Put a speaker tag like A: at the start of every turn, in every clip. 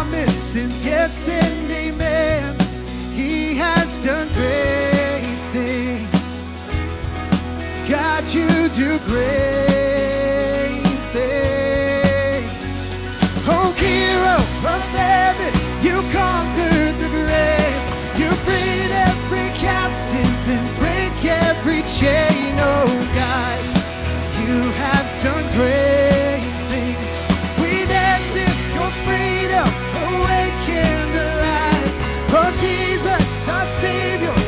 A: promises, yes and amen. He has done great things. God, you do great things. Oh, hero of heaven, you conquered the grave. You freed every captive and break every chain, oh God. You have done great insacível.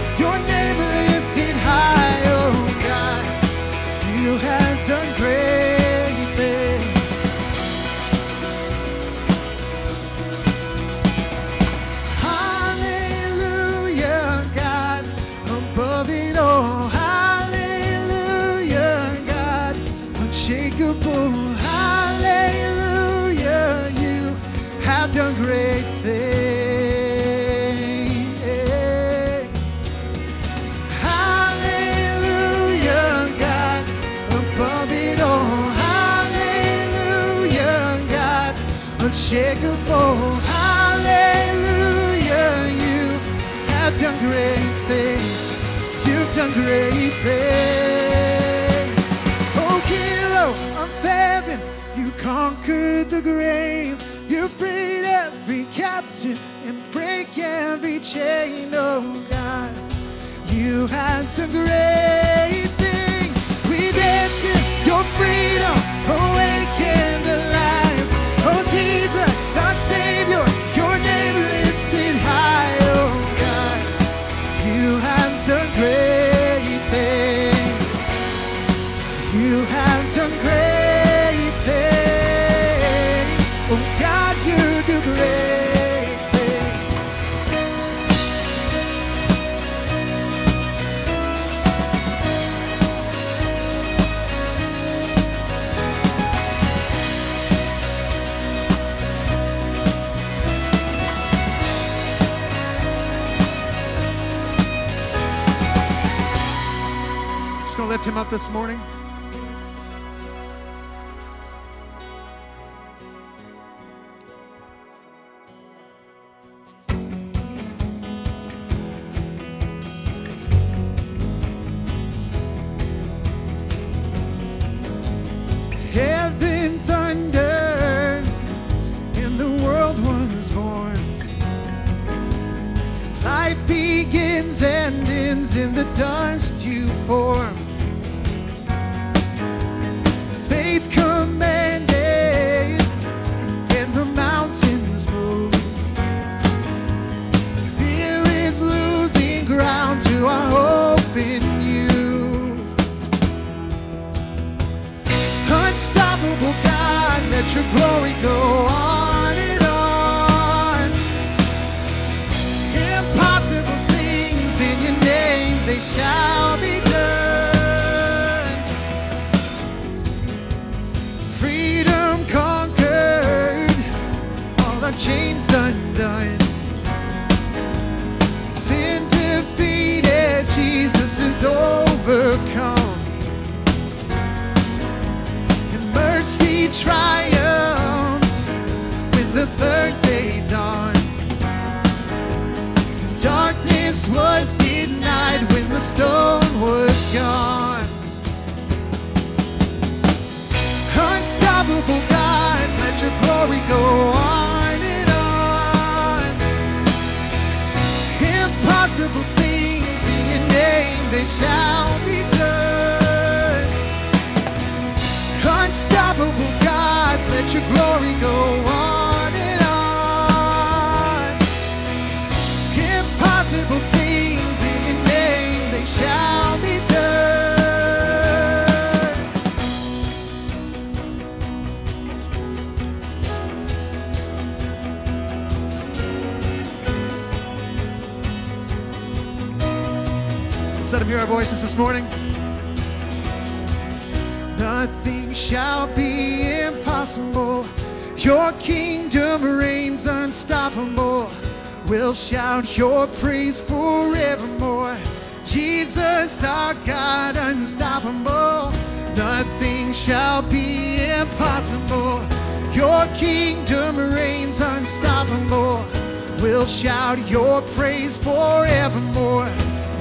A: place. Oh, Kilo, of heaven. You conquered the grave. You freed every captive and break every chain. Oh, God, you had some great things. We dance in your freedom, awakened alive. Oh, Jesus, our Savior. lift him up this morning? Is overcome. And mercy triumphs when the third day dawned. Darkness was denied when the stone was gone. Unstoppable God, let your glory go on and on. Impossible name, they shall be done. Unstoppable God, let your glory go on Let's hear our voices this morning. Nothing shall be impossible. Your kingdom reigns unstoppable. We'll shout your praise forevermore. Jesus, our God, unstoppable. Nothing shall be impossible. Your kingdom reigns unstoppable. We'll shout your praise forevermore.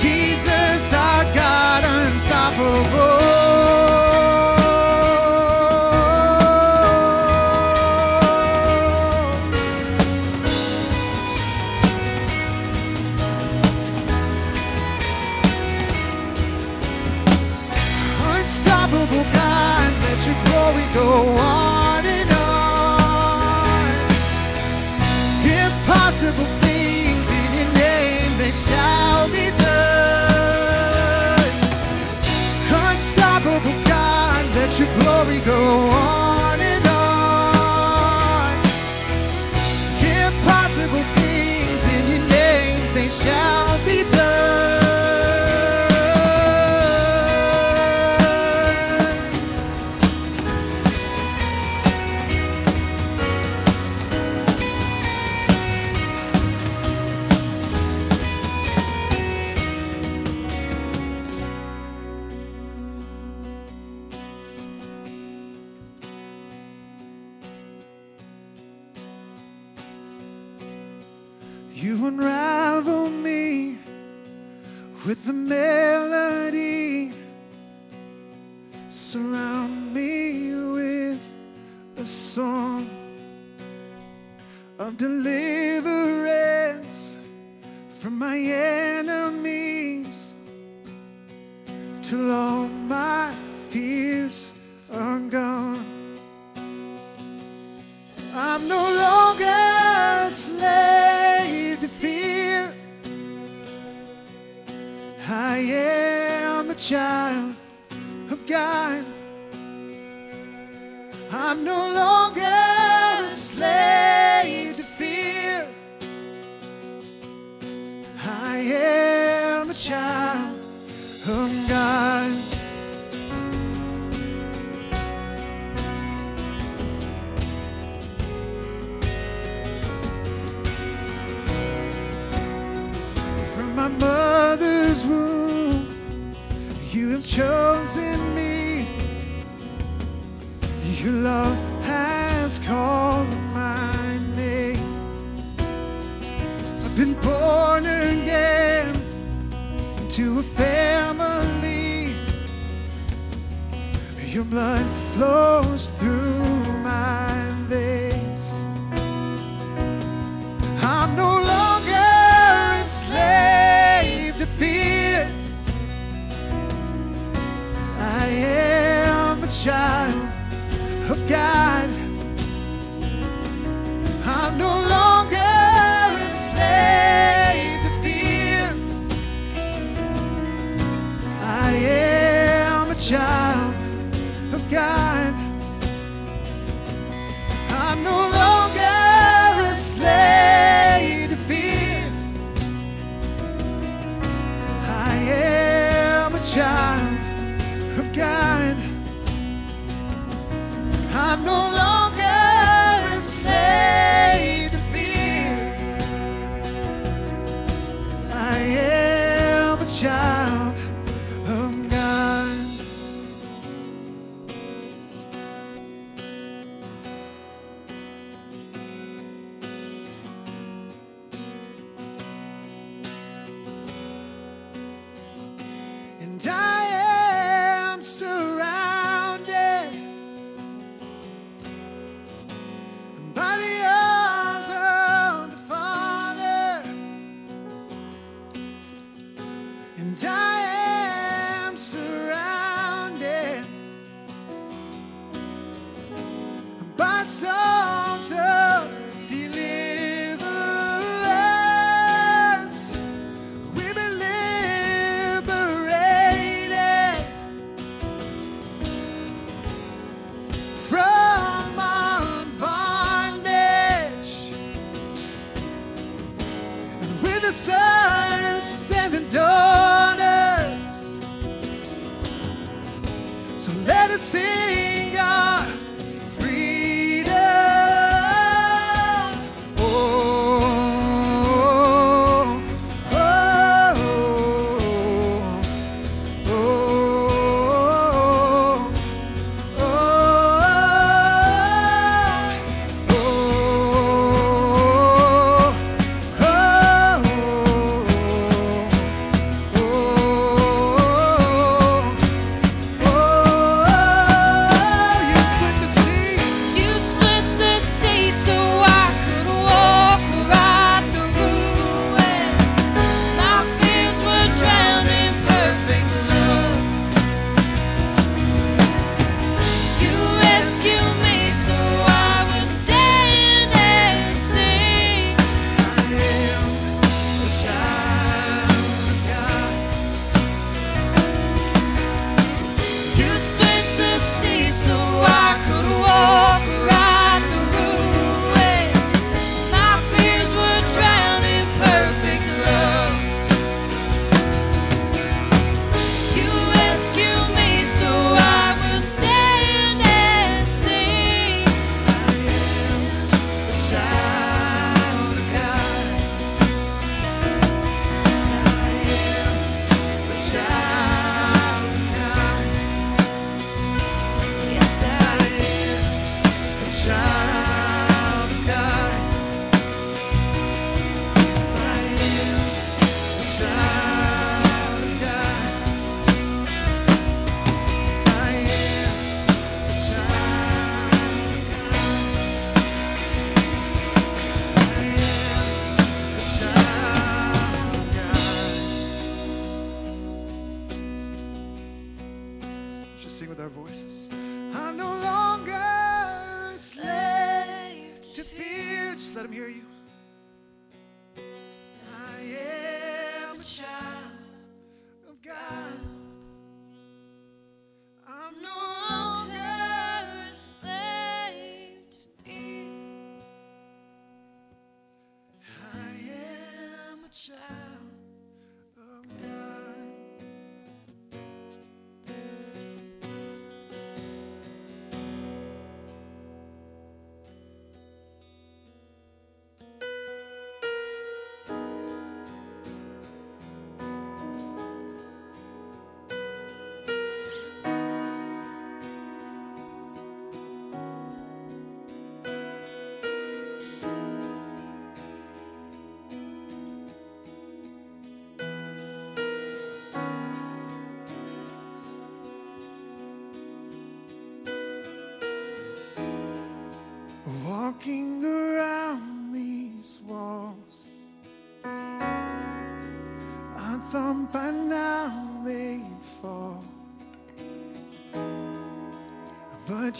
A: Jesus, our God, unstoppable. Unstoppable God, let your glory go on and on. Impossible things in your name, they shall go on with the melody. Surround me with a song of deliverance from my enemies till all my no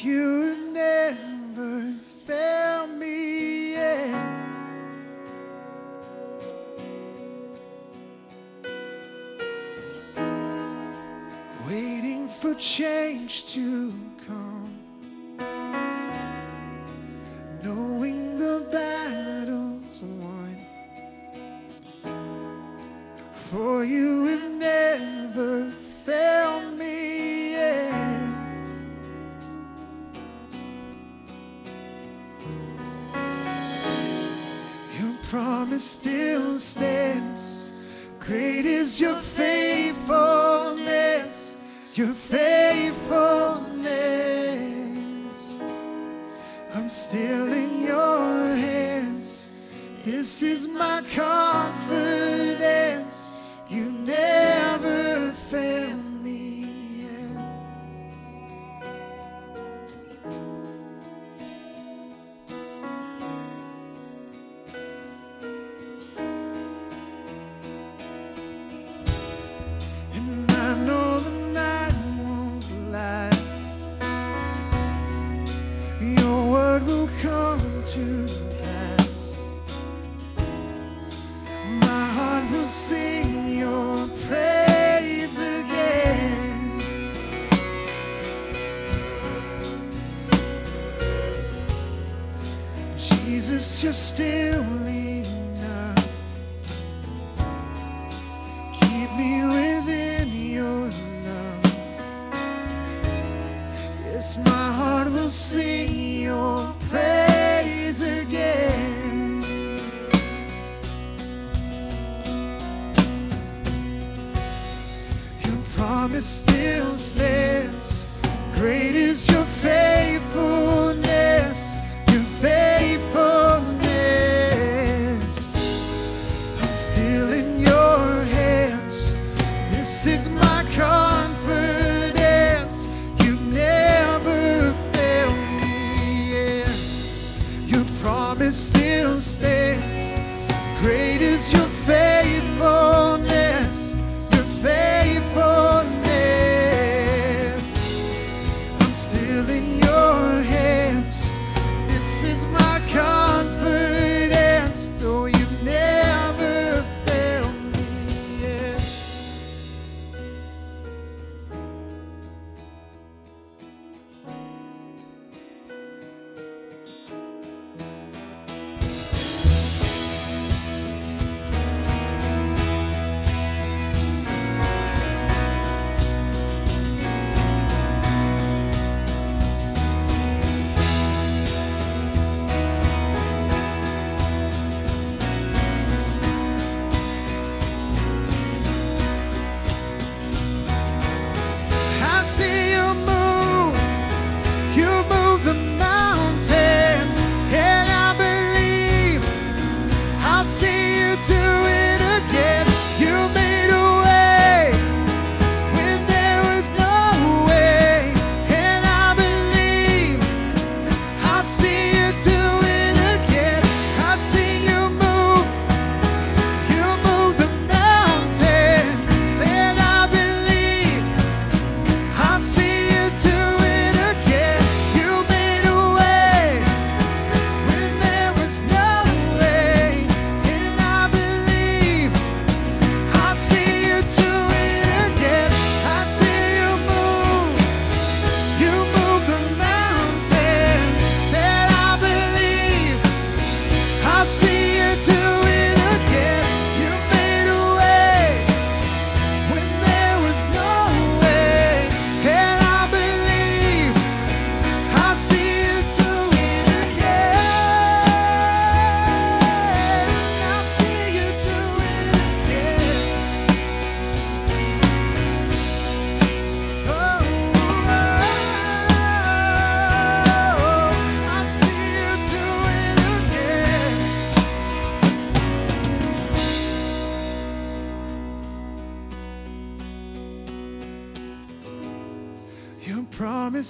A: But you never failed me yet. Waiting for change to still stands. Great is your faithfulness, your faithfulness. I'm still in your hands. This is my confidence. You never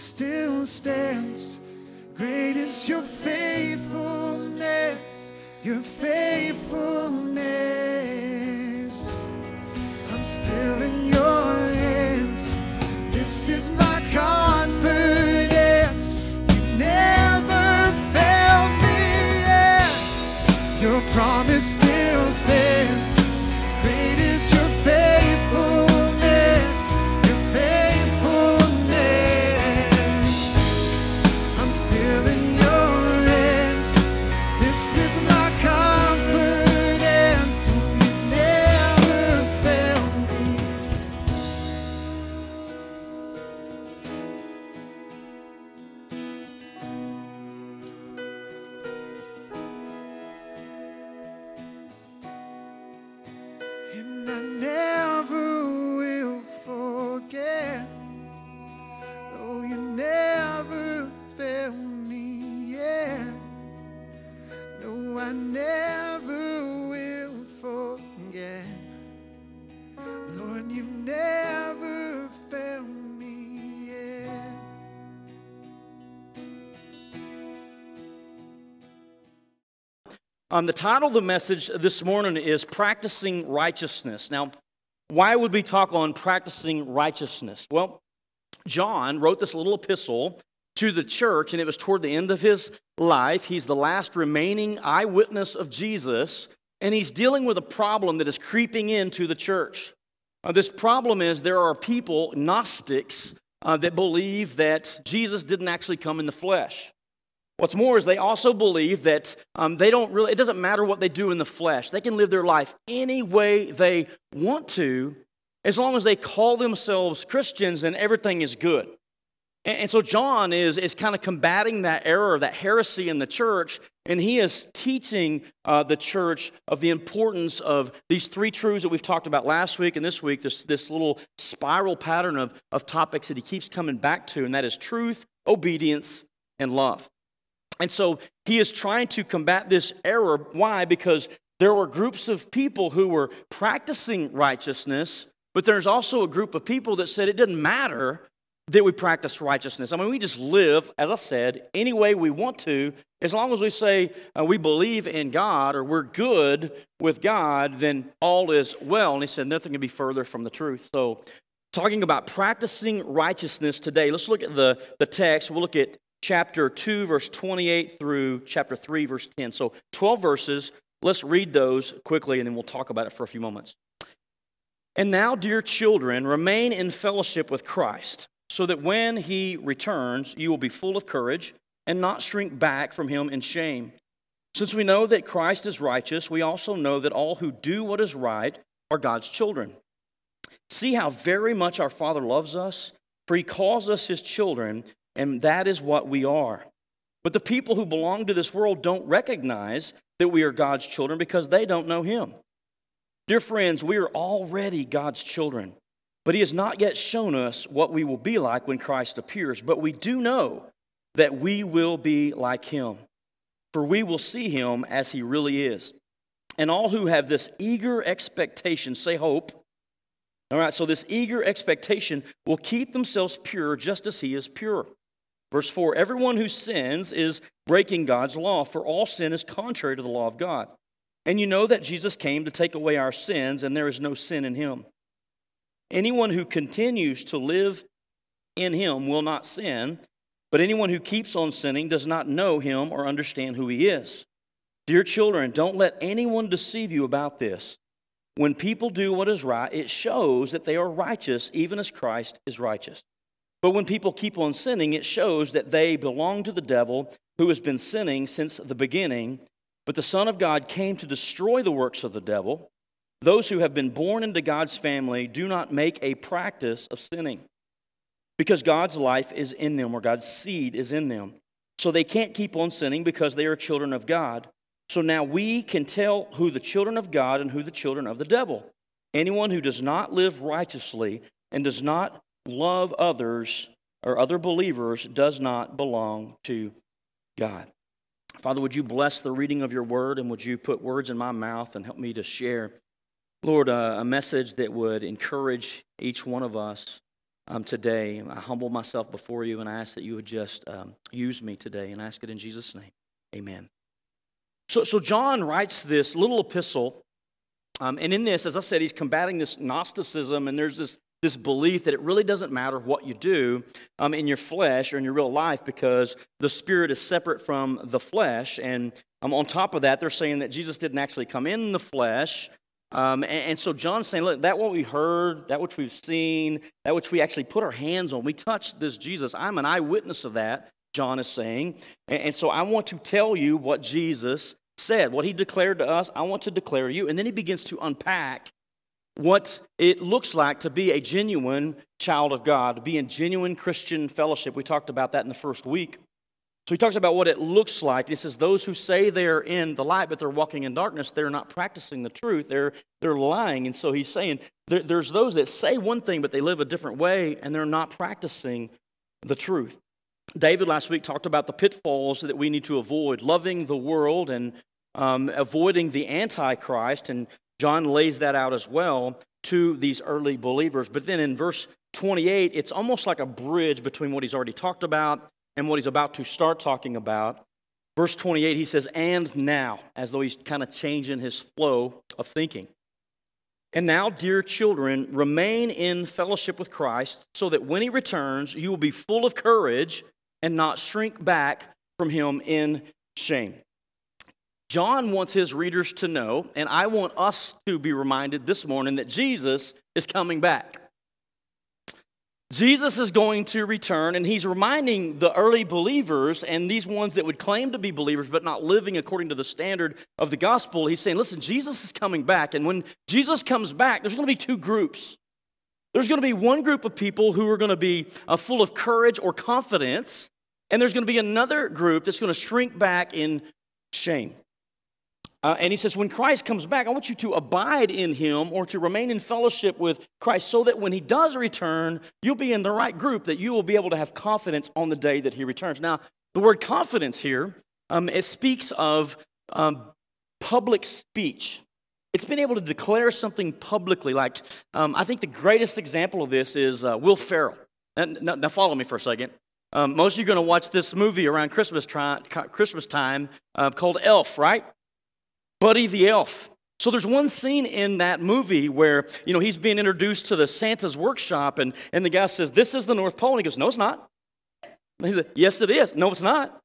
A: still stands. Great is your faithfulness, your faithfulness. I'm still in your hands. This is my
B: Um, the title of the message this morning is Practicing Righteousness. Now, why would we talk on practicing righteousness? Well, John wrote this little epistle to the church, and it was toward the end of his life. He's the last remaining eyewitness of Jesus, and he's dealing with a problem that is creeping into the church. Uh, this problem is there are people, Gnostics, uh, that believe that Jesus didn't actually come in the flesh. What's more is they also believe that um, they don't really, it doesn't matter what they do in the flesh. They can live their life any way they want to as long as they call themselves Christians and everything is good. And, so John is, is kind of combating that error, that heresy in the church, and he is teaching uh, the church of the importance of these three truths that we've talked about last week and this week, this, this little spiral pattern of, of topics that he keeps coming back to, and that is truth, obedience, and love. And so he is trying to combat this error. Why? Because there were groups of people who were practicing righteousness, but there's also a group of people that said it didn't matter that we practice righteousness. I mean, we just live, as I said, any way we want to. As long as we say uh, we believe in God or we're good with God, then all is well. And he said nothing can be further from the truth. So, talking about practicing righteousness today, let's look at the, the text. We'll look at chapter 2, verse 28 through chapter 3, verse 10. So, 12 verses. Let's read those quickly and then we'll talk about it for a few moments. And now, dear children, remain in fellowship with Christ so that when he returns, you will be full of courage and not shrink back from him in shame. Since we know that Christ is righteous, we also know that all who do what is right are God's children. See how very much our Father loves us, for he calls us his children, and that is what we are. But the people who belong to this world don't recognize that we are God's children because they don't know him. Dear friends, we are already God's children. But he has not yet shown us what we will be like when Christ appears. But we do know that we will be like him, for we will see him as he really is. And all who have this eager expectation, say hope. All right, so this eager expectation will keep themselves pure just as he is pure. Verse 4 Everyone who sins is breaking God's law, for all sin is contrary to the law of God. And you know that Jesus came to take away our sins, and there is no sin in him. Anyone who continues to live in him will not sin, but anyone who keeps on sinning does not know him or understand who he is. Dear children, don't let anyone deceive you about this. When people do what is right, it shows that they are righteous, even as Christ is righteous. But when people keep on sinning, it shows that they belong to the devil who has been sinning since the beginning. But the Son of God came to destroy the works of the devil. Those who have been born into God's family do not make a practice of sinning because God's life is in them or God's seed is in them. So they can't keep on sinning because they are children of God. So now we can tell who the children of God and who the children of the devil. Anyone who does not live righteously and does not love others or other believers does not belong to God. Father, would you bless the reading of your word and would you put words in my mouth and help me to share Lord, uh, a message that would encourage each one of us um, today. I humble myself before you and I ask that you would just um, use me today and ask it in Jesus' name. Amen. So, so John writes this little epistle, um, and in this, as I said, he's combating this Gnosticism, and there's this, this belief that it really doesn't matter what you do um, in your flesh or in your real life because the spirit is separate from the flesh. And um, on top of that, they're saying that Jesus didn't actually come in the flesh, um, and, and, so John's saying, look, that what we heard, that which we've seen, that which we actually put our hands on, we touched this Jesus. I'm an eyewitness of that, John is saying. And, and so I want to tell you what Jesus said, what he declared to us, I want to declare to you. And then he begins to unpack what it looks like to be a genuine child of God, to be in genuine Christian fellowship. We talked about that in the first week. So he talks about what it looks like. He says, Those who say they're in the light, but they're walking in darkness, they're not practicing the truth. They're, they're lying. And so he's saying, there, There's those that say one thing, but they live a different way, and they're not practicing the truth. David last week talked about the pitfalls that we need to avoid loving the world and um, avoiding the Antichrist. And John lays that out as well to these early believers. But then in verse 28, it's almost like a bridge between what he's already talked about and what he's about to start talking about. Verse 28, he says, and now, as though he's kind of changing his flow of thinking. And now, dear children, remain in fellowship with Christ, so that when he returns, you will be full of courage and not shrink back from him in shame. John wants his readers to know, and I want us to be reminded this morning that Jesus is coming back. Jesus is going to return, and he's reminding the early believers and these ones that would claim to be believers but not living according to the standard of the gospel. He's saying, Listen, Jesus is coming back. And when Jesus comes back, there's going to be two groups. There's going to be one group of people who are going to be uh, full of courage or confidence, and there's going to be another group that's going to shrink back in shame. Uh, and he says, when Christ comes back, I want you to abide in him or to remain in fellowship with Christ so that when he does return, you'll be in the right group, that you will be able to have confidence on the day that he returns. Now, the word confidence here, um, it speaks of um, public speech. It's been able to declare something publicly. Like, um, I think the greatest example of this is uh, Will Ferrell. And now, now, follow me for a second. Um, most of you are going to watch this movie around Christmas, tri- Christmas time uh, called Elf, right? Buddy the Elf. So there's one scene in that movie where, you know, he's being introduced to the Santa's workshop and, and the guy says, This is the North Pole. And he goes, No, it's not. And he said, Yes, it is. No, it's not.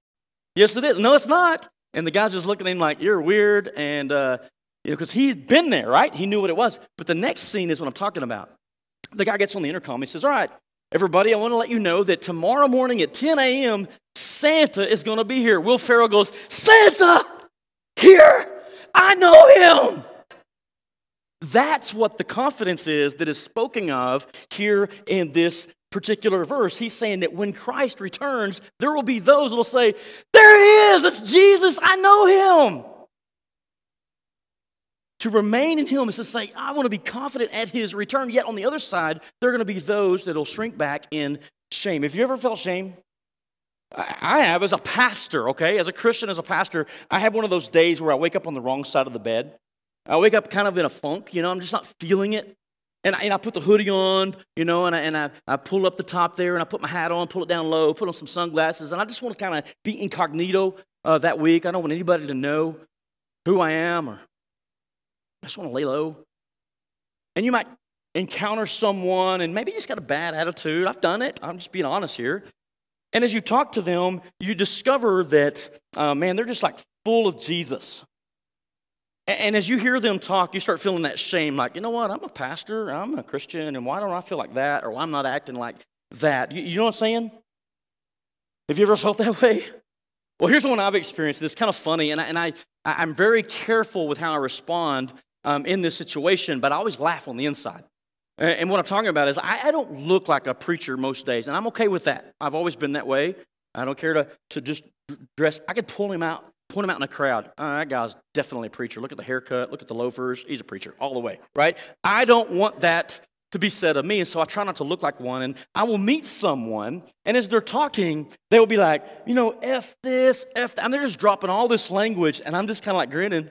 B: Yes, it is. No, it's not. And the guy's just looking at him like, You're weird. And, uh, you know, because he's been there, right? He knew what it was. But the next scene is what I'm talking about. The guy gets on the intercom. He says, All right, everybody, I want to let you know that tomorrow morning at 10 a.m., Santa is going to be here. Will Ferrell goes, Santa, here? I know him. That's what the confidence is that is spoken of here in this particular verse. He's saying that when Christ returns, there will be those that will say, There he is, it's Jesus, I know him. To remain in him is to say, I want to be confident at his return. Yet on the other side, there are going to be those that will shrink back in shame. Have you ever felt shame? I have as a pastor, okay, as a Christian, as a pastor, I have one of those days where I wake up on the wrong side of the bed. I wake up kind of in a funk, you know, I'm just not feeling it. And I, and I put the hoodie on, you know, and, I, and I, I pull up the top there and I put my hat on, pull it down low, put on some sunglasses, and I just want to kind of be incognito uh, that week. I don't want anybody to know who I am or I just want to lay low. And you might encounter someone and maybe you just got a bad attitude. I've done it. I'm just being honest here. And as you talk to them, you discover that, uh, man, they're just like full of Jesus. And, as you hear them talk, you start feeling that shame like, you know what, I'm a pastor, I'm a Christian, and why don't I feel like that? Or why I'm not acting like that? You, you know what I'm saying? Have you ever felt that way? Well, here's one I've experienced. It's kind of funny, and, I, and I, I'm very careful with how I respond um, in this situation, but I always laugh on the inside. And what I'm talking about is I, don't look like a preacher most days, and I'm okay with that. I've always been that way. I don't care to, to just dress. I could pull him out, point him out in a crowd. Oh, that guy's definitely a preacher. Look at the haircut, look at the loafers. He's a preacher all the way, right? I don't want that to be said of me, and so I try not to look like one. And I will meet someone, and as they're talking, they will be like, you know, F this, F that. And they're just dropping all this language, and I'm just kind of like grinning.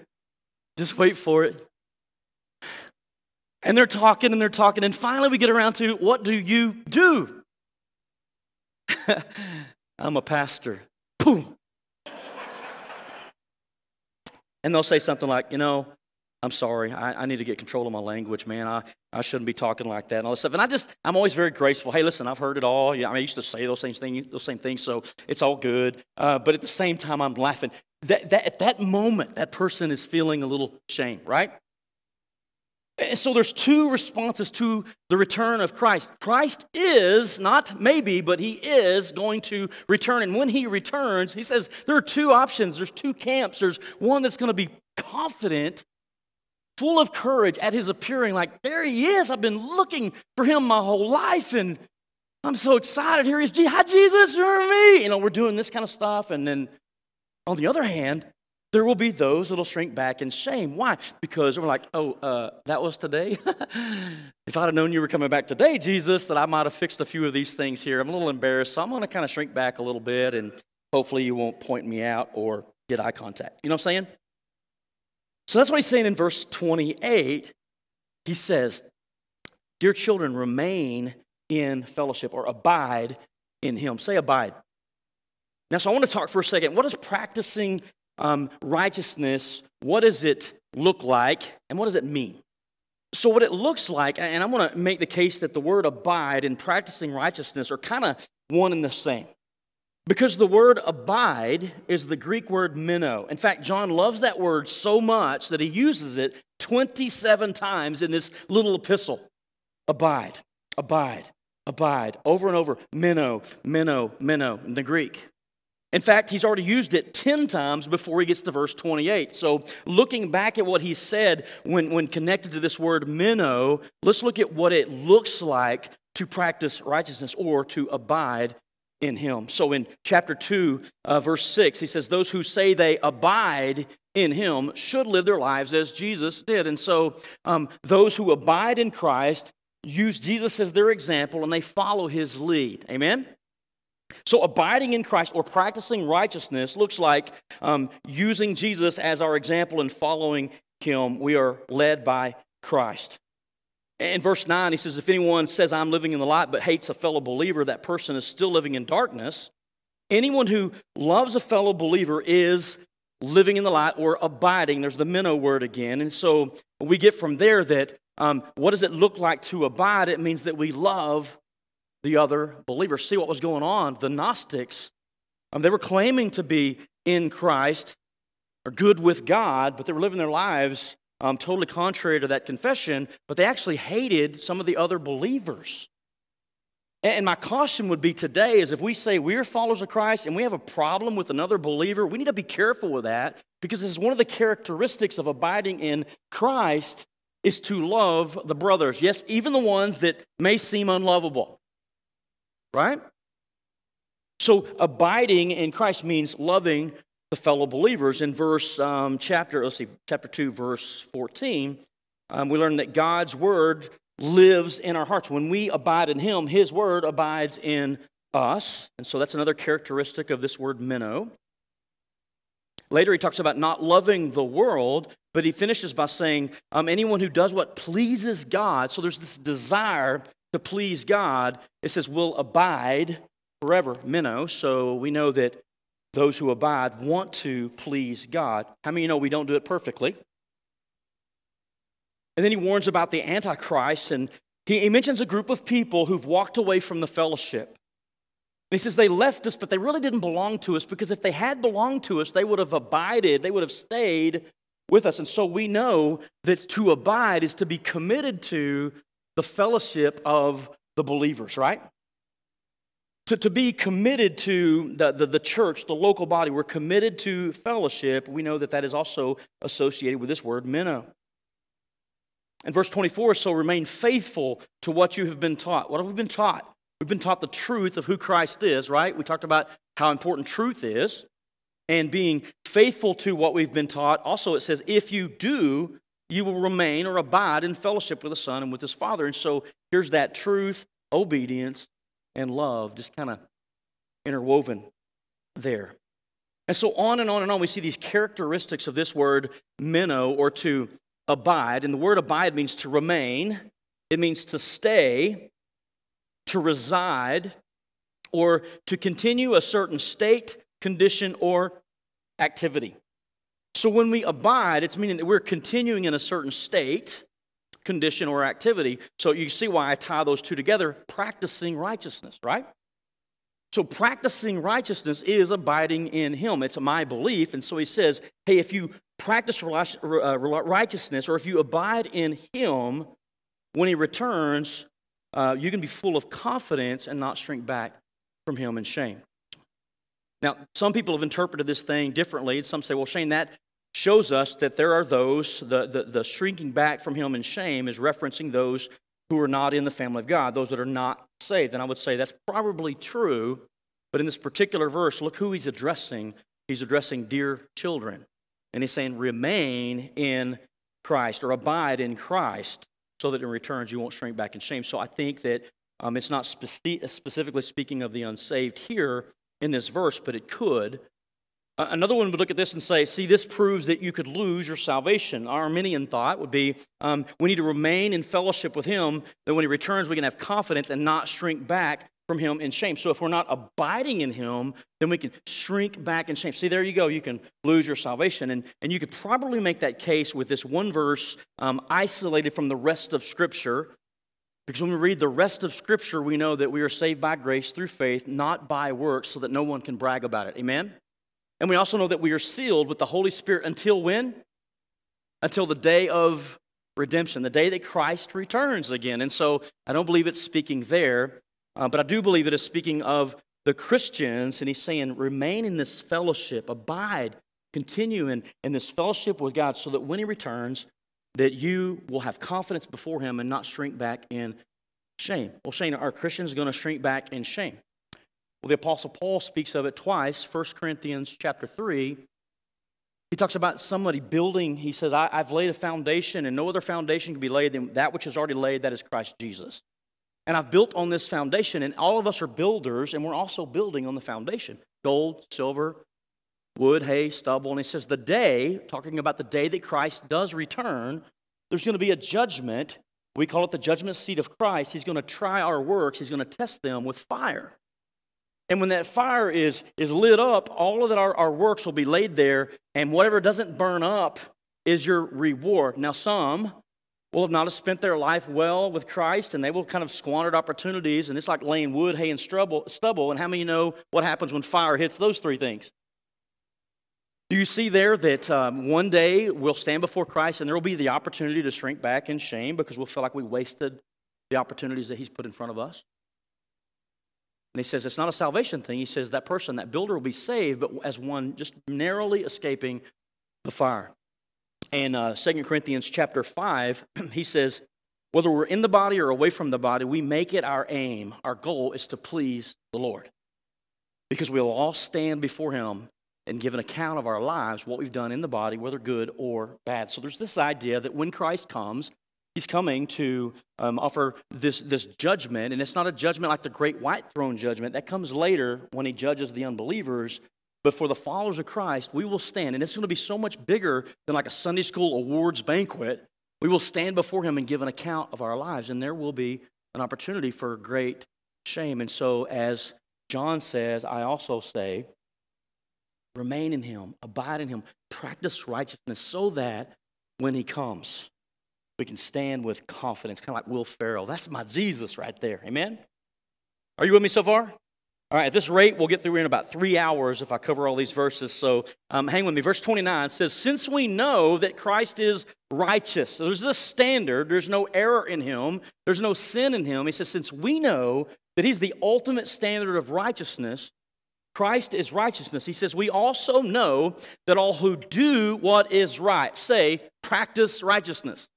B: Just wait for it. And they're talking and they're talking. And finally, we get around to what do you do? I'm a pastor. Boom. and they'll say something like, you know, I'm sorry. I, I, need to get control of my language, man. I, I shouldn't be talking like that and all this stuff. And I just, I'm always very graceful. Hey, listen, I've heard it all. Yeah, I, mean, I used to say those same things, those same things, so it's all good. Uh, but at the same time, I'm laughing. That, that, at that moment, that person is feeling a little shame, right? And so there's two responses to the return of Christ. Christ is, not maybe, but he is going to return. And when he returns, he says there are two options, there's two camps. There's one that's going to be confident, full of courage at his appearing, like, there he is. I've been looking for him my whole life, and I'm so excited. Here he is. Hi, Jesus, you're me. You know, we're doing this kind of stuff. And then on the other hand, there will be those that'll shrink back in shame. Why? Because we're like, oh, uh, that was today? if I'd have known you were coming back today, Jesus, that I might have fixed a few of these things here. I'm a little embarrassed, so I'm going to kind of shrink back a little bit, and hopefully you won't point me out or get eye contact. You know what I'm saying? So that's what he's saying in verse 28. He says, Dear children, remain in fellowship or abide in him. Say abide. Now, so I want to talk for a second. What is practicing um, righteousness, what does it look like and what does it mean? So, what it looks like, and I'm going to make the case that the word abide and practicing righteousness are kind of one and the same. Because the word abide is the Greek word meno. In fact, John loves that word so much that he uses it 27 times in this little epistle. Abide, abide, abide, over and over. Meno, meno, meno in the Greek. In fact, he's already used it 10 times before he gets to verse 28. So, looking back at what he said when, when connected to this word meno, let's look at what it looks like to practice righteousness or to abide in him. So in chapter 2, uh, verse 6, he says, Those who say they abide in him should live their lives as Jesus did. And so um, those who abide in Christ use Jesus as their example and they follow his lead. Amen? So, abiding in Christ or practicing righteousness looks like um, using Jesus as our example and following him. We are led by Christ. In verse 9, he says, If anyone says, I'm living in the light, but hates a fellow believer, that person is still living in darkness. Anyone who loves a fellow believer is living in the light or abiding. There's the meno word again. And so we get from there that um, what does it look like to abide? It means that we love the other believers. See what was going on? The Gnostics, um, they were claiming to be in Christ or good with God, but they were living their lives um, totally contrary to that confession, but they actually hated some of the other believers. And my caution would be today is if we say we're followers of Christ and we have a problem with another believer, we need to be careful with that because this is one of the characteristics of abiding in Christ is to love the brothers. Yes, even the ones that may seem unlovable. Right? So abiding in Christ means loving the fellow believers. In verse um, chapter, let's see, chapter 2, verse 14, um, we learn that God's word lives in our hearts. When we abide in him, his word abides in us. And so that's another characteristic of this word meno. Later, he talks about not loving the world, but he finishes by saying, um, anyone who does what pleases God, so there's this desire to please God, it says, will abide forever, meno. So we know that those who abide want to please God. How many you know we don't do it perfectly? And then he warns about the Antichrist, and he, he mentions a group of people who've walked away from the fellowship. And he says they left us, but they really didn't belong to us because if they had belonged to us, they would have abided, they would have stayed with us. And so we know that to abide is to be committed to the fellowship of the believers, right? To, to be committed to the, the, the, church, the local body, we're committed to fellowship. We know that that is also associated with this word, meno. And verse 24, so remain faithful to what you have been taught. What have we been taught? We've been taught the truth of who Christ is, right? We talked about how important truth is and being faithful to what we've been taught. Also, it says, if you do, you will remain or abide in fellowship with the Son and with his Father. And so here's that truth, obedience, and love just kind of interwoven there. And so on and on and on, we see these characteristics of this word meno or to abide. And the word abide means to remain, it means to stay, to reside, or to continue a certain state, condition, or activity. So when we abide, it's meaning that we're continuing in a certain state, condition, or activity. So you see why I tie those two together practicing righteousness, right? So practicing righteousness is abiding in Him. It's my belief. And so he says, hey, if you practice uh, righteousness or if you abide in Him, when He returns, uh, you can be full of confidence and not shrink back from Him in shame. Now, some people have interpreted this thing differently. Some say, well, Shane, that shows us that there are those, the, the, the shrinking back from him in shame is referencing those who are not in the family of God, those that are not saved. And I would say that's probably true, but in this particular verse, look who he's addressing. He's addressing dear children. And he's saying, remain in Christ or abide in Christ so that in returns you won't shrink back in shame. So I think that um, it's not spe- specifically speaking of the unsaved here in this verse, but it could. Another one would look at this and say, see, this proves that you could lose your salvation. Our Arminian thought would be um, we need to remain in fellowship with Him, that when He returns, we can have confidence and not shrink back from Him in shame. So if we're not abiding in Him, then we can shrink back in shame. See, there you go. You can lose your salvation. And, and you could probably make that case with this one verse um, isolated from the rest of Scripture Because when we read the rest of Scripture, we know that we are saved by grace through faith, not by works, so that no one can brag about it. Amen? And we also know that we are sealed with the Holy Spirit until when? Until the day of redemption, the day that Christ returns again. And so I don't believe it's speaking there, uh, but I do believe it is speaking of the Christians, and he's saying, remain in this fellowship, abide, continue in, in this fellowship with God, so that when he returns, that you will have confidence before him and not shrink back in shame. Well, Shane, are Christians going to shrink back in shame? Well, the Apostle Paul speaks of it twice, 1 Corinthians chapter 3. He talks about somebody building, he says, I, have laid a foundation, and no other foundation can be laid than that which is already laid, that is Christ Jesus. And I've built on this foundation, and all of us are builders, and we're also building on the foundation gold, silver, wood, hay, stubble. And he says, The day, talking about the day that Christ does return, there's going to be a judgment. We call it the judgment seat of Christ. He's going to try our works, he's going to test them with fire. And when that fire is, is lit up, all of that our, our works will be laid there, and whatever doesn't burn up is your reward. Now, some will have not have spent their life well with Christ, and they will kind of squandered opportunities, and it's like laying wood, hay, and stubble. stubble. And how many know what happens when fire hits those three things? Do you see there that um, one day we'll stand before Christ, and there will be the opportunity to shrink back in shame because we'll feel like we wasted the opportunities that He's put in front of us? And he says it's not a salvation thing. He says that person, that builder, will be saved, but as one just narrowly escaping the fire in uh, 2 Corinthians chapter 5, he says, whether we're in the body or away from the body, we make it our aim, our goal is to please the Lord. Because we'll all stand before him and give an account of our lives, what we've done in the body, whether good or bad. So there's this idea that when Christ comes, he's coming to um, offer this, this judgment, and it's not a judgment like the great white throne judgment. That comes later when he judges the unbelievers. But for the followers of Christ, we will stand, and it's going to be so much bigger than like a Sunday school awards banquet. We will stand before Him and give an account of our lives, and there will be an opportunity for great shame. And so, as John says, I also say, remain in Him, abide in Him, practice righteousness so that when He comes, we can stand with confidence, kind of like Will Ferrell. That's my Jesus right there. Amen? Are you with me so far? All right, at this rate, we'll get through in about three hours if I cover all these verses. So um, hang with me. Verse 29 says, Since we know that Christ is righteous, so there's this standard, there's no error in him, there's no sin in him. He says, Since we know that he's the ultimate standard of righteousness, Christ is righteousness. He says, We also know that all who do what is right, say, practice righteousness.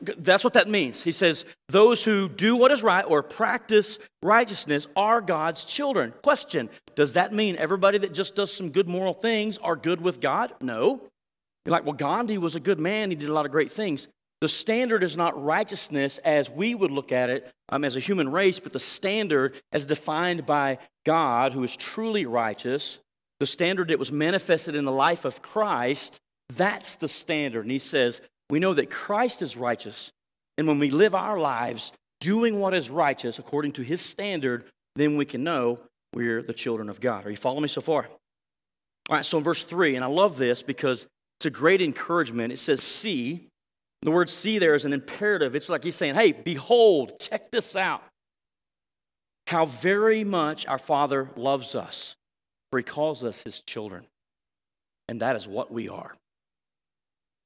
B: That's what that means. He says, Those who do what is right or practice righteousness are God's children. Question Does that mean everybody that just does some good moral things are good with God? No. You're like, well, Gandhi was a good man. He did a lot of great things. The standard is not righteousness as we would look at it um, as a human race, but the standard as defined by God, who is truly righteous, the standard that was manifested in the life of Christ, that's the standard. And he says, we know that Christ is righteous. And when we live our lives doing what is righteous according to his standard, then we can know we're the children of God. Are you following me so far? All right, so in verse 3, and I love this because it's a great encouragement. It says, See. The word see there is an imperative. It's like he's saying, Hey, behold, check this out. How very much our Father loves us, for he calls us his children. And that is what we are.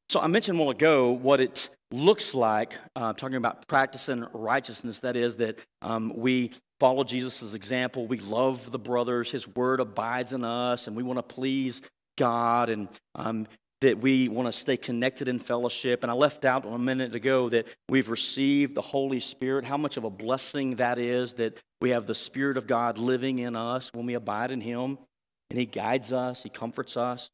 B: So I mentioned a while ago what it looks like, uh, talking about practicing righteousness. That is, that um, we follow Jesus' example. We love the brothers. His word abides in us, and we want to please God, and um, that we want to stay connected in fellowship. And I left out a minute ago that we've received the Holy Spirit, how much of a blessing that is that we have the Spirit of God living in us when we abide in Him, and He guides us, He comforts us.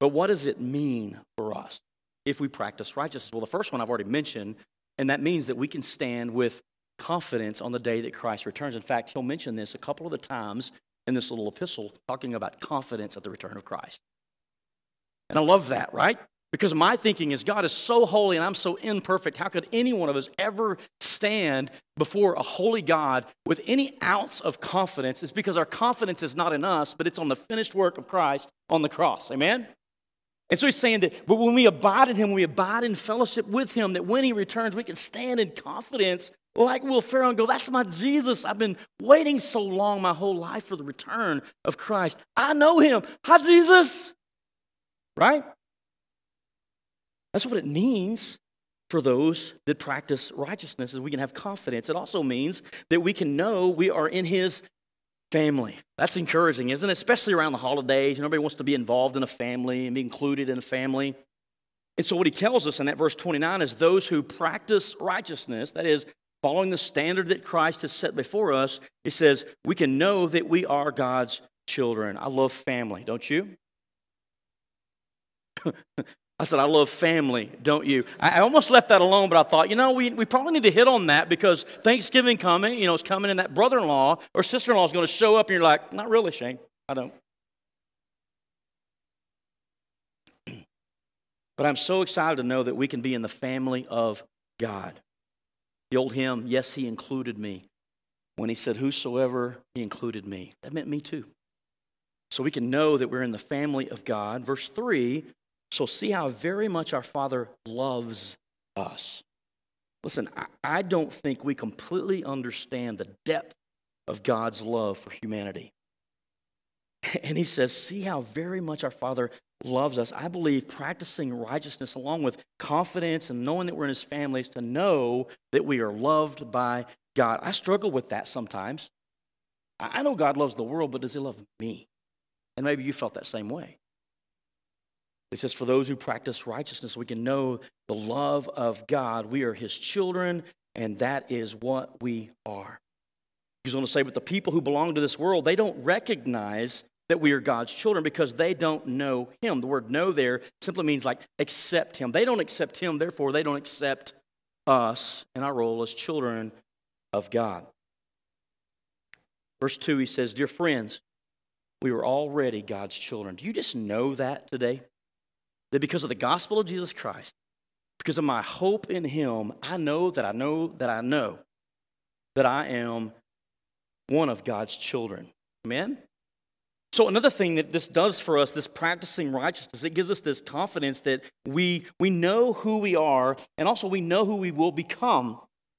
B: But what does it mean for us if we practice righteousness? Well, the first one I've already mentioned, and that means that we can stand with confidence on the day that Christ returns. In fact, he'll mention this a couple of the times in this little epistle, talking about confidence at the return of Christ. And I love that, right? Because my thinking is God is so holy and I'm so imperfect. How could any one of us ever stand before a holy God with any ounce of confidence? It's because our confidence is not in us, but it's on the finished work of Christ on the cross. Amen? And so he's saying that but when we abide in him, we abide in fellowship with him, that when he returns, we can stand in confidence like Will Ferrell and go, That's my Jesus. I've been waiting so long my whole life for the return of Christ. I know him. Hi, Jesus. Right? That's what it means for those that practice righteousness is we can have confidence. It also means that we can know we are in his family. That's encouraging, isn't it? Especially around the holidays. Nobody wants to be involved in a family and be included in a family. And so, what he tells us in that verse 29 is those who practice righteousness, that is, following the standard that Christ has set before us, he says, we can know that we are God's children. I love family, don't you? I said, I love family, don't you? I almost left that alone, but I thought, you know, we, we probably need to hit on that because Thanksgiving coming, you know, it's coming, and that brother in law or sister in law is going to show up, and you're like, not really, Shane. I don't. But I'm so excited to know that we can be in the family of God. The old hymn, Yes, He included me. When He said, Whosoever, He included me. That meant me too. So we can know that we're in the family of God. Verse 3 so see how very much our Father loves us. Listen, I don't think we completely understand the depth of God's love for humanity. And he says, See how very much our Father loves us. I believe practicing righteousness along with confidence and knowing that we're in his family is to know that we are loved by God. I struggle with that sometimes. I know God loves the world, but does he love me? And maybe you felt that same way. It says, For those who practice righteousness, we can know the love of God. We are his children, and that is what we are. He's going to say, But the people who belong to this world, they don't recognize that we are God's children because they don't know him. The word know there simply means like accept him. They don't accept him, therefore, they don't accept us in our role as children of God. Verse 2, he says, Dear friends, we were already God's children. Do you just know that today? That because of the gospel of Jesus Christ, because of my hope in Him, I know that I know that I know that I am one of God's children. Amen? So, another thing that this does for us, this practicing righteousness, it gives us this confidence that we, we know who we are and also we know who we will become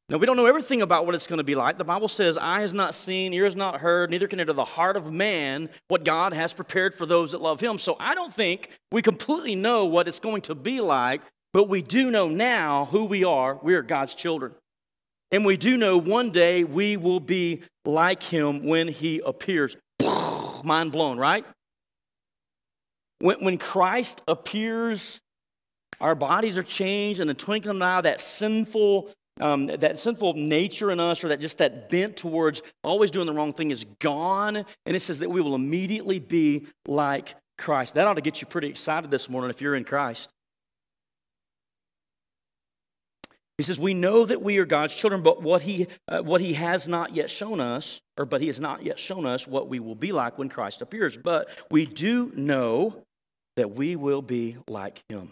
B: now, we don't know everything about what it's going to be like. The Bible says, Eye has not seen, ear has not heard, neither can enter the heart of man what God has prepared for those that love him. So I don't think we completely know what it's going to be like, but we do know now who we are. We are God's children. And we do know one day we will be like him when he appears. Mind blown, right? When, when Christ appears, our bodies are changed, and the twinkling of an eye, that sinful um, that sinful nature in us or that just that bent towards always doing the wrong thing is gone. And it says that we will immediately be like Christ. That ought to get you pretty excited this morning if you're in Christ. He says, We know that we are God's children, but what he, uh, what he has not yet shown us, or but He has not yet shown us what we will be like when Christ appears. But we do know that we will be like Him.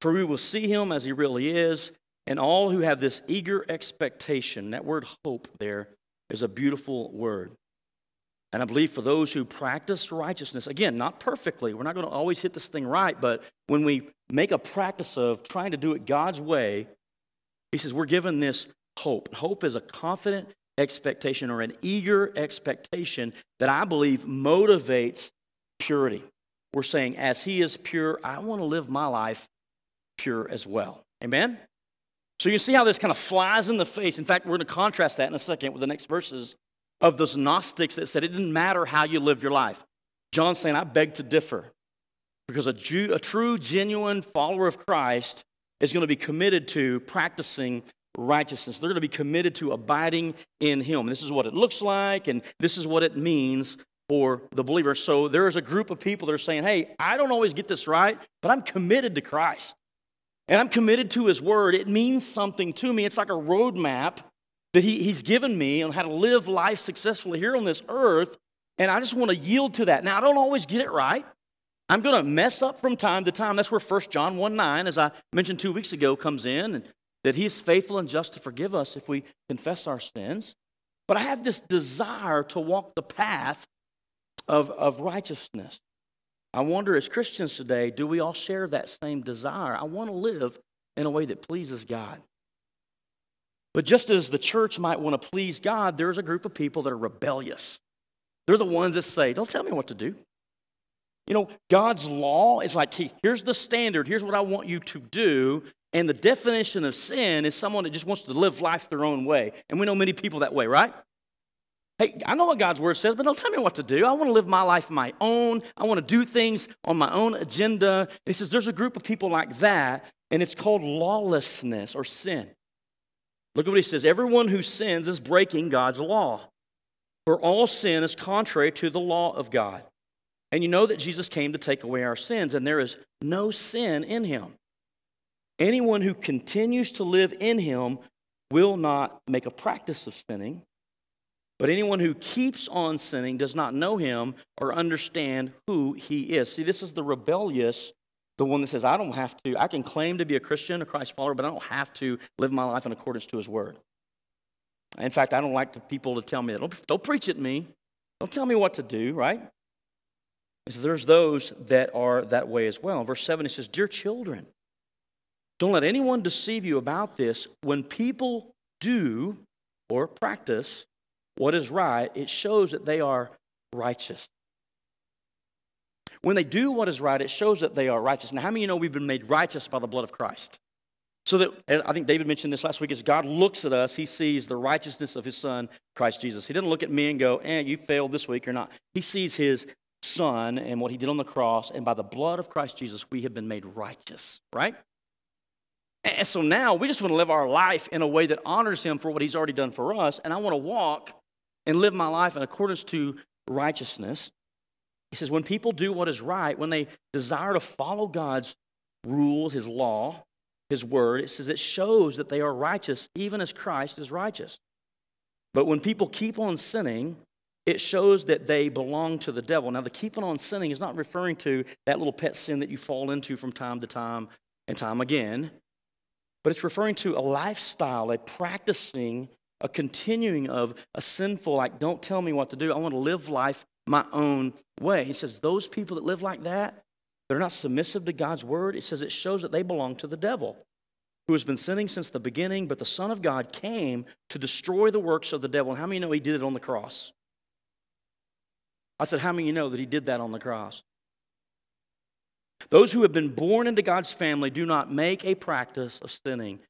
B: For we will see Him as He really is, and all who have this eager expectation, that word hope there is a beautiful word. And I believe for those who practice righteousness, again, not perfectly, we're not going to always hit this thing right, but when we make a practice of trying to do it God's way, he says we're given this hope. Hope is a confident expectation or an eager expectation that I believe motivates purity. We're saying, as he is pure, I want to live my life pure as well. Amen? So you see how this kind of flies in the face. In fact, we're going to contrast that in a second with the next verses of those Gnostics that said it didn't matter how you live your life. John's saying, I beg to differ. Because a, Jew, a true, genuine follower of Christ is going to be committed to practicing righteousness. They're going to be committed to abiding in Him. This is what it looks like, and this is what it means for the believer. So there is a group of people that are saying, Hey, I don't always get this right, but I'm committed to Christ and I'm committed to His Word, it means something to me. It's like a roadmap that he, He's given me on how to live life successfully here on this earth. And I just want to yield to that. Now, I don't always get it right. I'm going to mess up from time to time. That's where 1 John 1 9, as I mentioned two weeks ago, comes in, and that He's faithful and just to forgive us if we confess our sins. But I have this desire to walk the path of, of righteousness. I wonder, as Christians today, do we all share that same desire? I want to live in a way that pleases God. But just as the church might want to please God, there's a group of people that are rebellious. They're the ones that say, Don't tell me what to do. You know, God's law is like, here's the standard, here's what I want you to do. And the definition of sin is someone that just wants to live life their own way. And we know many people that way, right? Hey, I know what God's word says, but don't tell me what to do. I want to live my life my own. I want to do things on my own agenda. He says there's a group of people like that, and it's called lawlessness or sin. Look at what he says everyone who sins is breaking God's law. For all sin is contrary to the law of God. And you know that Jesus came to take away our sins, and there is no sin in him. Anyone who continues to live in him will not make a practice of sinning. But anyone who keeps on sinning does not know him or understand who he is. See, this is the rebellious, the one that says, I don't have to, I can claim to be a Christian, a Christ follower, but I don't have to live my life in accordance to his word. In fact, I don't like the people to tell me that. Don't, don't preach at me. Don't tell me what to do, right? So there's those that are that way as well. In verse 7, it says, Dear children, don't let anyone deceive you about this. When people do or practice what is right, it shows that they are righteous. When they do what is right, it shows that they are righteous. Now, how many of you know we've been made righteous by the blood of Christ? So that, I think David mentioned this last week, as God looks at us, he sees the righteousness of his son, Christ Jesus. He didn't look at me and go, eh, you failed this week or not. He sees his Son and what he did on the cross, and by the blood of Christ Jesus, we have been made righteous, right? And so now we just want to live our life in a way that honors him for what he's already done for us, and I want to walk and live my life in accordance to righteousness. He says, when people do what is right, when they desire to follow God's rules, his law, his word, it says it shows that they are righteous, even as Christ is righteous. But when people keep on sinning, it shows that they belong to the devil. Now, the keeping on sinning is not referring to that little pet sin that you fall into from time to time and time again, but it's referring to a lifestyle, a practicing, a continuing of a sinful, like, don't tell me what to do. I want to live life my own way. He says, those people that live like that, they're not submissive to God's word. It says it shows that they belong to the devil who has been sinning since the beginning, but the Son of God came to destroy the works of the devil. And how many know he did it on the cross? I said, How many you know that he did that on the cross? Those who have been born into God's family do not make a practice of sinning,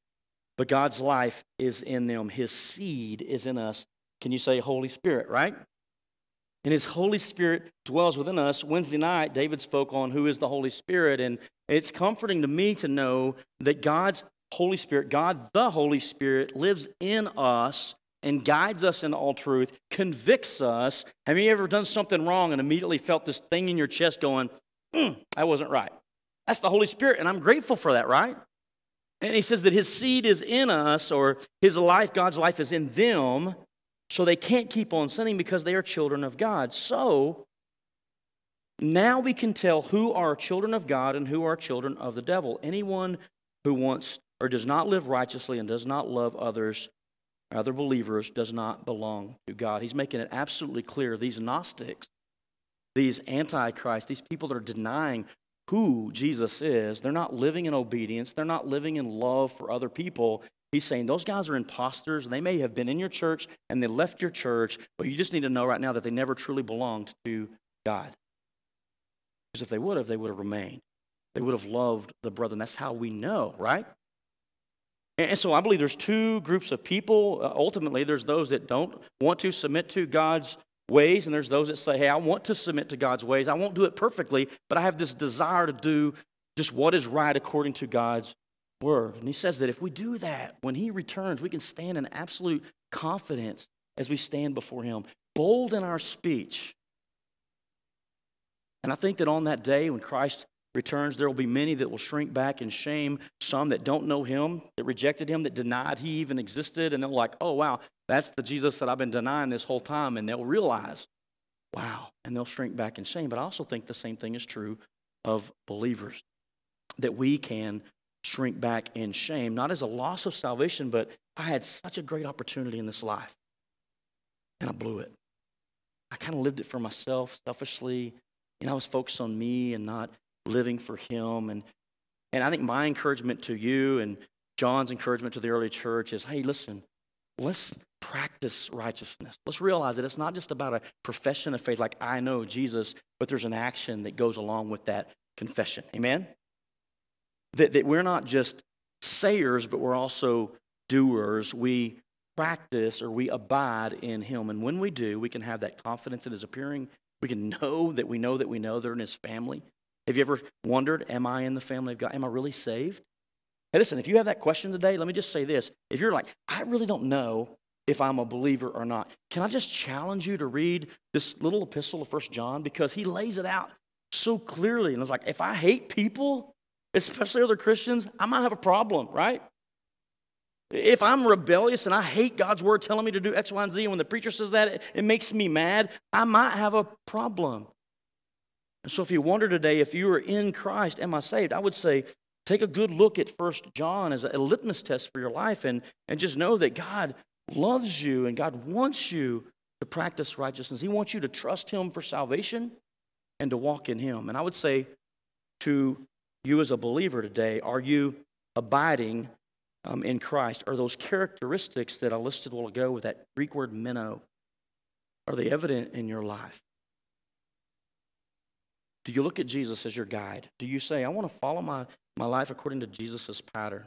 B: but God's life is in them. His seed is in us. Can you say Holy Spirit, right? And His Holy Spirit dwells within us. Wednesday night, David spoke on who is the Holy Spirit, and it's comforting to me to know that God's Holy Spirit, God the Holy Spirit, lives in us and guides us into all truth, convicts us. Have you ever done something wrong and immediately felt this thing in your chest going, mm, that wasn't right? That's the Holy Spirit, and I'm grateful for that, right? And he says that his seed is in us, or his life, God's life is in them, so they can't keep on sinning because they are children of God. So now we can tell who are children of God and who are children of the devil. Anyone who wants or does not live righteously and does not love others other believers does not belong to God. He's making it absolutely clear these Gnostics, these antichrists, these people that are denying who Jesus is, they're not living in obedience, they're not living in love for other people. He's saying those guys are imposters. They may have been in your church and they left your church, but you just need to know right now that they never truly belonged to God. Because if they would have, they would have remained. They would have loved the brother. And that's how we know, right? And so I believe there's two groups of people. Uh, ultimately, there's those that don't want to submit to God's ways, and there's those that say, hey, I want to submit to God's ways. I won't do it perfectly, but I have this desire to do just what is right according to God's word. And he says that if we do that, when he returns, we can stand in absolute confidence as we stand before him, bold in our speech. And I think that on that day when Christ returns, there will be many that will shrink back in shame, some that don't know him, that rejected him, that denied he even existed, and they're like, oh, wow, that's the Jesus that I've been denying this whole time. And they'll realize, wow, and they'll shrink back in shame. But I also think the same thing is true of believers, that we can shrink back in shame, not as a loss of salvation, but I had such a great opportunity in this life, and I blew it. I kind of lived it for myself, selfishly, and I was focused on me and not living for Him. And, and I think my encouragement to you and John's encouragement to the early church is hey, listen, let's practice righteousness. Let's realize that it's not just about a profession of faith, like I know Jesus, but there's an action that goes along with that confession. Amen? That, that we're not just sayers, but we're also doers. We practice or we abide in Him. And when we do, we can have that confidence in His appearing. We can know that we know that we know they're in His family. Have you ever wondered, am I in the family of God? Am I really saved? Hey, listen, if you have that question today, let me just say this. If you're like, I really don't know if I'm a believer or not, can I just challenge you to read this little epistle of First John? Because he lays it out so clearly. And it's like, if I hate people, especially other Christians, I might have a problem, right? If I'm rebellious and I hate God's word telling me to do X, Y, and Z, and when the preacher says that, it, it makes me mad, I might have a problem. And so if you wonder today if you are in Christ, am I saved? I would say Take a good look at First John as a litmus test for your life and, and just know that God loves you and God wants you to practice righteousness. He wants you to trust Him for salvation and to walk in Him. And I would say to you as a believer today, are you abiding um, in Christ? Are those characteristics that I listed a while ago with that Greek word meno, are they evident in your life? Do you look at Jesus as your guide? Do you say, I want to follow my, my life according to Jesus' pattern?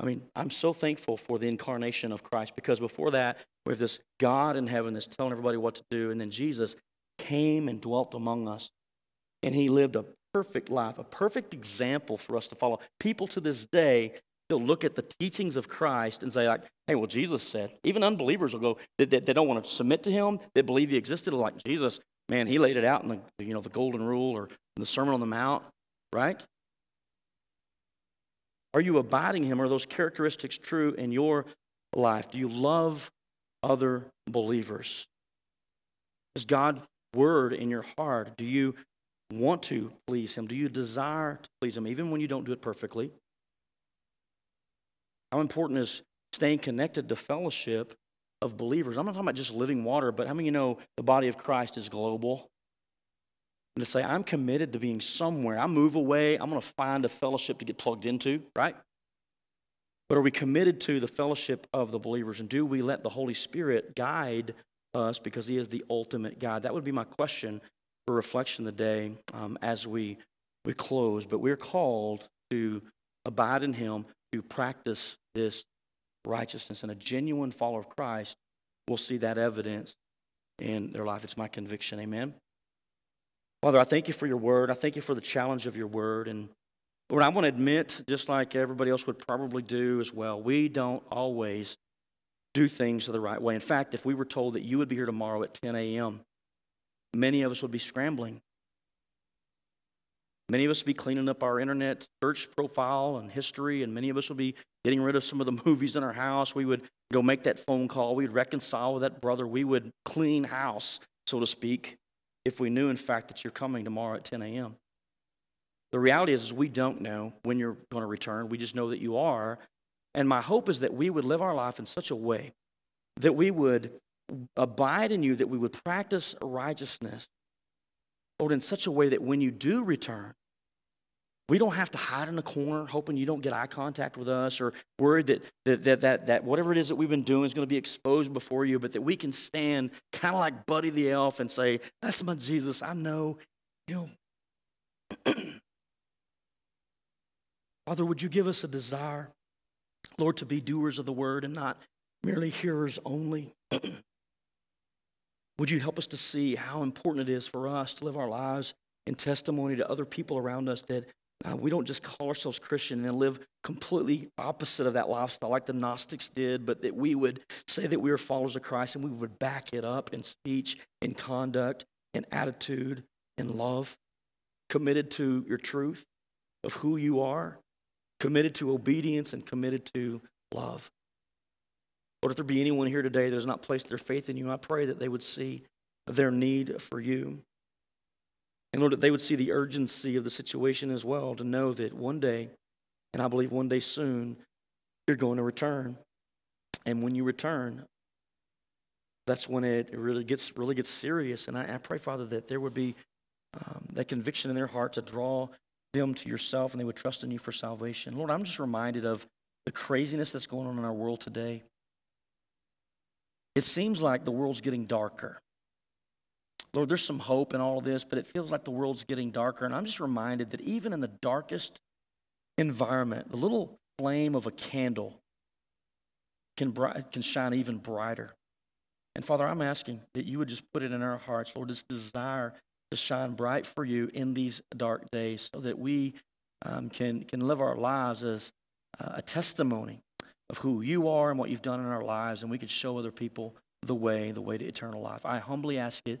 B: I mean, I'm so thankful for the incarnation of Christ because before that, we have this God in heaven that's telling everybody what to do. And then Jesus came and dwelt among us. And he lived a perfect life, a perfect example for us to follow. People to this day still look at the teachings of Christ and say, like, hey, well, Jesus said. Even unbelievers will go, they, they, they don't want to submit to him, they believe he existed, like Jesus. Man, he laid it out in the, you know, the golden rule or the Sermon on the Mount, right? Are you abiding him? Are those characteristics true in your life? Do you love other believers? Is God's word in your heart? Do you want to please him? Do you desire to please him, even when you don't do it perfectly? How important is staying connected to fellowship of believers. I'm not talking about just living water, but how many you know the body of Christ is global? And to say, I'm committed to being somewhere. I move away, I'm going to find a fellowship to get plugged into, right? But are we committed to the fellowship of the believers? And do we let the Holy Spirit guide us because He is the ultimate guide? That would be my question for reflection today um, as we, we close. But we're called to abide in Him, to practice this righteousness. And a genuine follower of Christ will see that evidence in their life. It's my conviction. Amen. Father, I thank you for your word. I thank you for the challenge of your word. And Lord, I want to admit, just like everybody else would probably do as well, we don't always do things the right way. In fact, if we were told that you would be here tomorrow at 10 a.m., many of us would be scrambling Many of us would be cleaning up our internet search profile and history, and many of us would be getting rid of some of the movies in our house. We would go make that phone call. We'd reconcile with that brother. We would clean house, so to speak, if we knew, in fact, that you're coming tomorrow at 10 a.m. The reality is, is we don't know when you're going to return. We just know that you are. And my hope is that we would live our life in such a way that we would abide in you, that we would practice righteousness, Lord, in such a way that when you do return, we don't have to hide in a corner hoping you don't get eye contact with us or worried that, that, that, that, that whatever it is that we've been doing is going to be exposed before you, but that we can stand kind of like Buddy the Elf and say, That's my Jesus. I know know, Father, would you give us a desire, Lord, to be doers of the word and not merely hearers only? would you help us to see how important it is for us to live our lives in testimony to other people around us that uh, we don't just call ourselves Christian and live completely opposite of that lifestyle like the Gnostics did, but that we would say that we are followers of Christ and we would back it up in speech, in conduct, in attitude, in love, committed to your truth of who you are, committed to obedience, and committed to love. Lord, if there be anyone here today that has not placed their faith in you, I pray that they would see their need for you. And Lord, that they would see the urgency of the situation as well to know that one day, and I believe one day soon, you're going to return. And when you return, that's when it really gets really gets serious. And I, I pray, Father, that there would be um, that conviction in their heart to draw them to yourself and they would trust in you for salvation. Lord, I'm just reminded of the craziness that's going on in our world today. It seems like the world's getting darker. Lord, there's some hope in all of this, but it feels like the world's getting darker. And I'm just reminded that even in the darkest environment, the little flame of a candle can, can shine even brighter. And Father, I'm asking that you would just put it in our hearts, Lord, this desire to shine bright for you in these dark days so that we um, can, can live our lives as uh, a testimony of who you are and what you've done in our lives, and we can show other people the way, the way to eternal life. I humbly ask it